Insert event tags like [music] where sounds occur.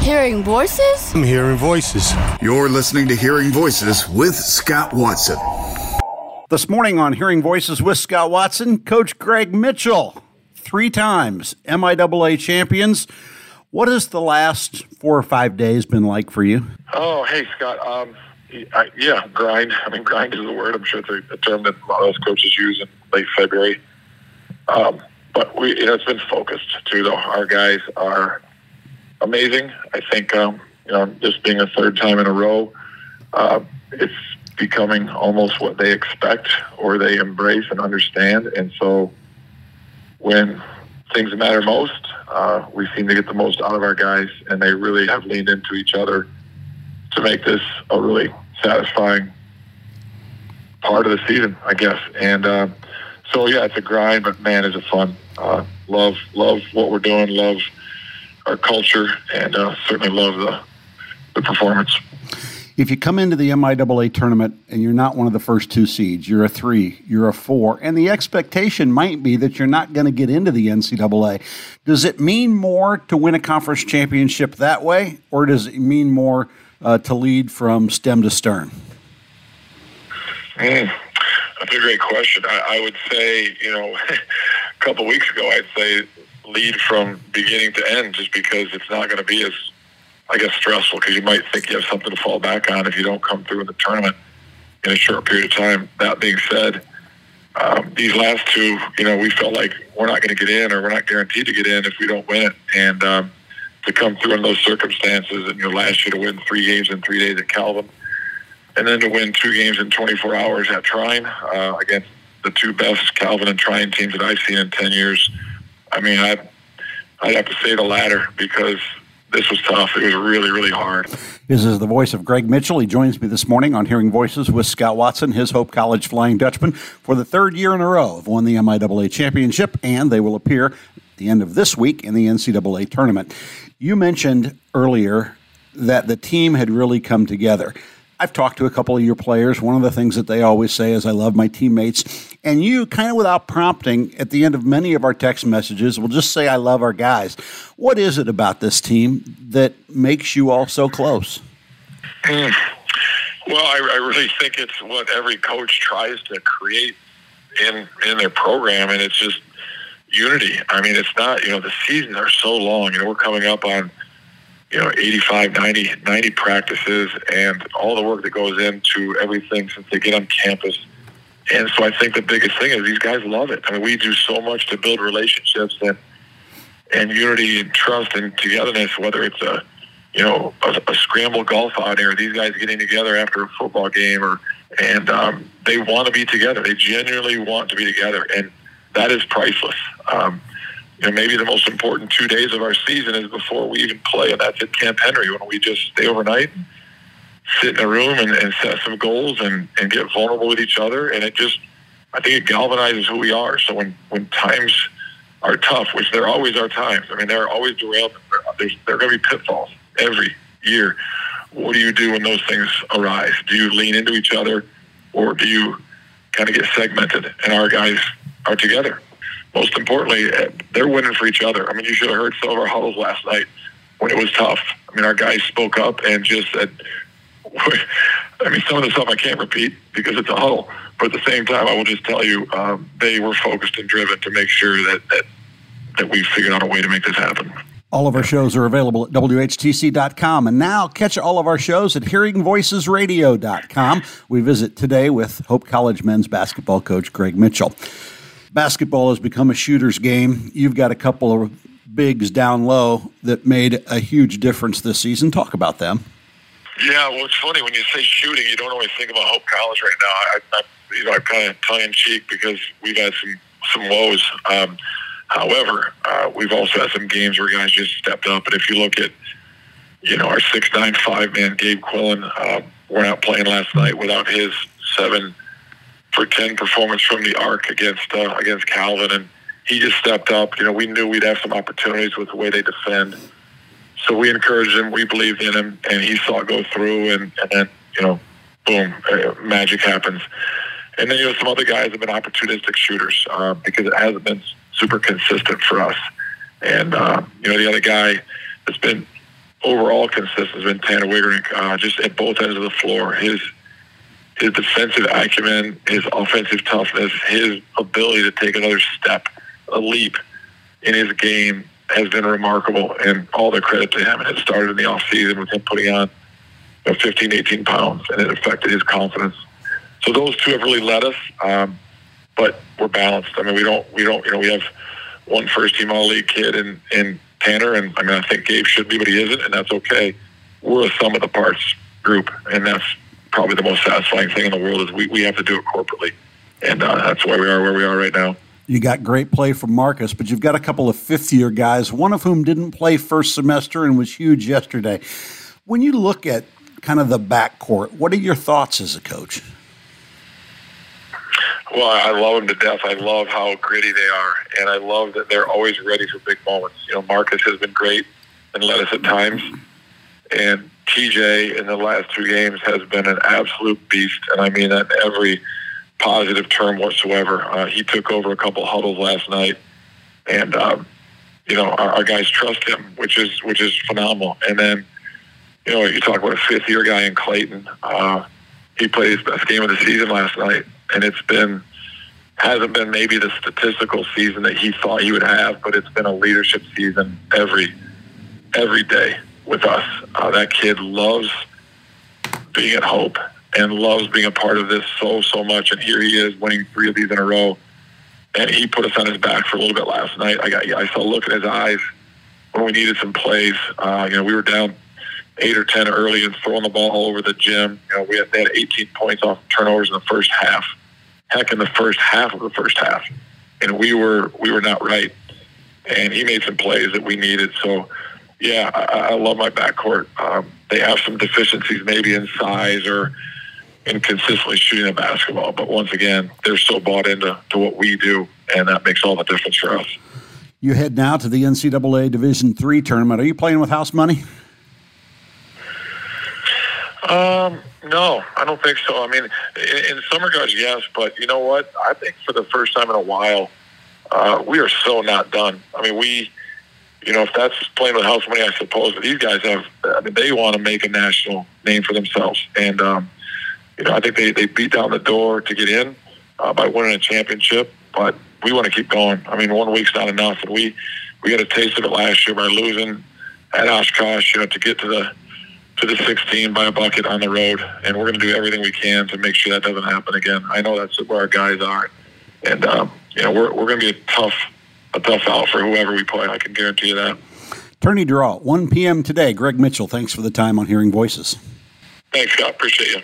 Hearing voices? I'm hearing voices. You're listening to Hearing Voices with Scott Watson. This morning on Hearing Voices with Scott Watson, Coach Greg Mitchell, three times MIAA champions. What has the last four or five days been like for you? Oh, hey, Scott. Um, I, yeah, grind. I mean, grind is the word. I'm sure it's a, a term that a lot of us coaches use in late February. Um, but we, you know, it's been focused too. Though our guys are amazing. I think, um, you know, just being a third time in a row, uh, it's becoming almost what they expect or they embrace and understand. And so, when things matter most, uh, we seem to get the most out of our guys, and they really have leaned into each other to make this a really satisfying part of the season, I guess. And uh, so, yeah, it's a grind, but man, is it fun. Uh, love, love what we're doing. Love our culture, and uh, certainly love the the performance. If you come into the MIAA tournament and you're not one of the first two seeds, you're a three, you're a four, and the expectation might be that you're not going to get into the NCAA. Does it mean more to win a conference championship that way, or does it mean more uh, to lead from stem to stern? Mm, that's a great question. I, I would say, you know, [laughs] a couple weeks ago, I'd say lead from beginning to end, just because it's not going to be as, I guess, stressful. Because you might think you have something to fall back on if you don't come through in the tournament in a short period of time. That being said, um, these last two, you know, we felt like we're not going to get in, or we're not guaranteed to get in if we don't win it, and um, to come through in those circumstances, and you last year to win three games in three days at Calvin and then to win two games in 24 hours at Trine uh, against the two best Calvin and Trine teams that I've seen in 10 years. I mean, I'd, I'd have to say the latter because this was tough. It was really, really hard. This is the voice of Greg Mitchell. He joins me this morning on Hearing Voices with Scott Watson, his Hope College Flying Dutchman, for the third year in a row have won the MIAA championship, and they will appear at the end of this week in the NCAA tournament. You mentioned earlier that the team had really come together. I've talked to a couple of your players. One of the things that they always say is, I love my teammates. And you, kind of without prompting, at the end of many of our text messages, will just say, I love our guys. What is it about this team that makes you all so close? Mm. Well, I, I really think it's what every coach tries to create in in their program, and it's just unity. I mean, it's not, you know, the seasons are so long. You know, we're coming up on you know 85 90 90 practices and all the work that goes into everything since they get on campus. And so i think the biggest thing is these guys love it. I mean we do so much to build relationships and and unity and trust and togetherness whether it's a you know a, a scramble golf out here these guys getting together after a football game or and um, they want to be together. They genuinely want to be together and that is priceless. Um, you know, maybe the most important two days of our season is before we even play, and that's at Camp Henry when we just stay overnight, sit in a room and, and set some goals and, and get vulnerable with each other. And it just, I think it galvanizes who we are. So when, when times are tough, which there always are times, I mean, there are always derailments, there's, there are going to be pitfalls every year. What do you do when those things arise? Do you lean into each other or do you kind of get segmented? And our guys are together most importantly, they're winning for each other. I mean, you should have heard some of our huddles last night when it was tough. I mean, our guys spoke up and just said, [laughs] I mean, some of the stuff I can't repeat because it's a huddle. But at the same time, I will just tell you, um, they were focused and driven to make sure that, that, that we figured out a way to make this happen. All of our shows are available at WHTC.com. And now catch all of our shows at HearingVoicesRadio.com. We visit today with Hope College men's basketball coach Greg Mitchell basketball has become a shooter's game. You've got a couple of bigs down low that made a huge difference this season. Talk about them. Yeah, well, it's funny when you say shooting, you don't always think about Hope College right now. I, I you know, I'm kind of tongue in cheek because we've had some some woes. Um, however, uh, we've also had some games where guys just stepped up. And if you look at, you know, our six nine five man Gabe Quillen, uh, we're not playing last night without his seven for ten performance from the arc against uh, against Calvin, and he just stepped up. You know, we knew we'd have some opportunities with the way they defend, so we encouraged him. We believed in him, and he saw it go through, and, and then you know, boom, uh, magic happens. And then you know some other guys have been opportunistic shooters uh, because it hasn't been super consistent for us. And uh, you know the other guy that's been overall consistent has been Tanner Wiggerink, uh, just at both ends of the floor. His his defensive acumen, his offensive toughness, his ability to take another step, a leap in his game has been remarkable, and all the credit to him. And it started in the offseason with him putting on you know, 15, 18 pounds, and it affected his confidence. So those two have really led us, um, but we're balanced. I mean, we don't, we don't, you know, we have one first team all league kid in, in Tanner, and I mean, I think Gabe should be, but he isn't, and that's okay. We're a sum of the parts group, and that's probably the most satisfying thing in the world is we, we have to do it corporately. And uh, that's why we are where we are right now. You got great play from Marcus, but you've got a couple of fifth year guys, one of whom didn't play first semester and was huge yesterday. When you look at kind of the backcourt, what are your thoughts as a coach? Well, I love them to death. I love how gritty they are, and I love that they're always ready for big moments. You know, Marcus has been great and led us at times, and TJ in the last two games has been an absolute beast, and I mean that in every positive term whatsoever. Uh, he took over a couple huddles last night, and um, you know our, our guys trust him, which is which is phenomenal. And then you know you talk about a fifth year guy in Clayton. Uh, he played his best game of the season last night, and it's been hasn't been maybe the statistical season that he thought he would have, but it's been a leadership season every every day with us. Uh, that kid loves being at Hope and loves being a part of this so so much. And here he is winning three of these in a row. And he put us on his back for a little bit last night. I got I saw a look in his eyes when we needed some plays. Uh, you know, we were down eight or ten early and throwing the ball all over the gym. You know, we had, they had 18 points off turnovers in the first half. Heck, in the first half of the first half, and we were we were not right. And he made some plays that we needed. So yeah, I, I love my backcourt. Um, they have some deficiencies maybe in size or in consistently shooting a basketball, but once again, they're so bought into to what we do, and that makes all the difference for us. You head now to the NCAA Division Three tournament. Are you playing with house money? Um, no, I don't think so. I mean, in, in some regards, yes, but you know what? I think for the first time in a while, uh, we are so not done. I mean, we you know, if that's playing with house money, I suppose. But these guys have, I mean, they want to make a national name for themselves. And, um, you know, I think they, they beat down the door to get in uh, by winning a championship. But we want to keep going. I mean, one week's not enough. And we, we got a taste of it last year by losing at Oshkosh, you know, to get to the, to the 16 by a bucket on the road. And we're going to do everything we can to make sure that doesn't happen again. I know that's where our guys are. And, um, you know, we're, we're going to be a tough, a tough out for whoever we play. I can guarantee you that. Tourney draw, 1 p.m. today. Greg Mitchell, thanks for the time on Hearing Voices. Thanks, Scott. Appreciate you.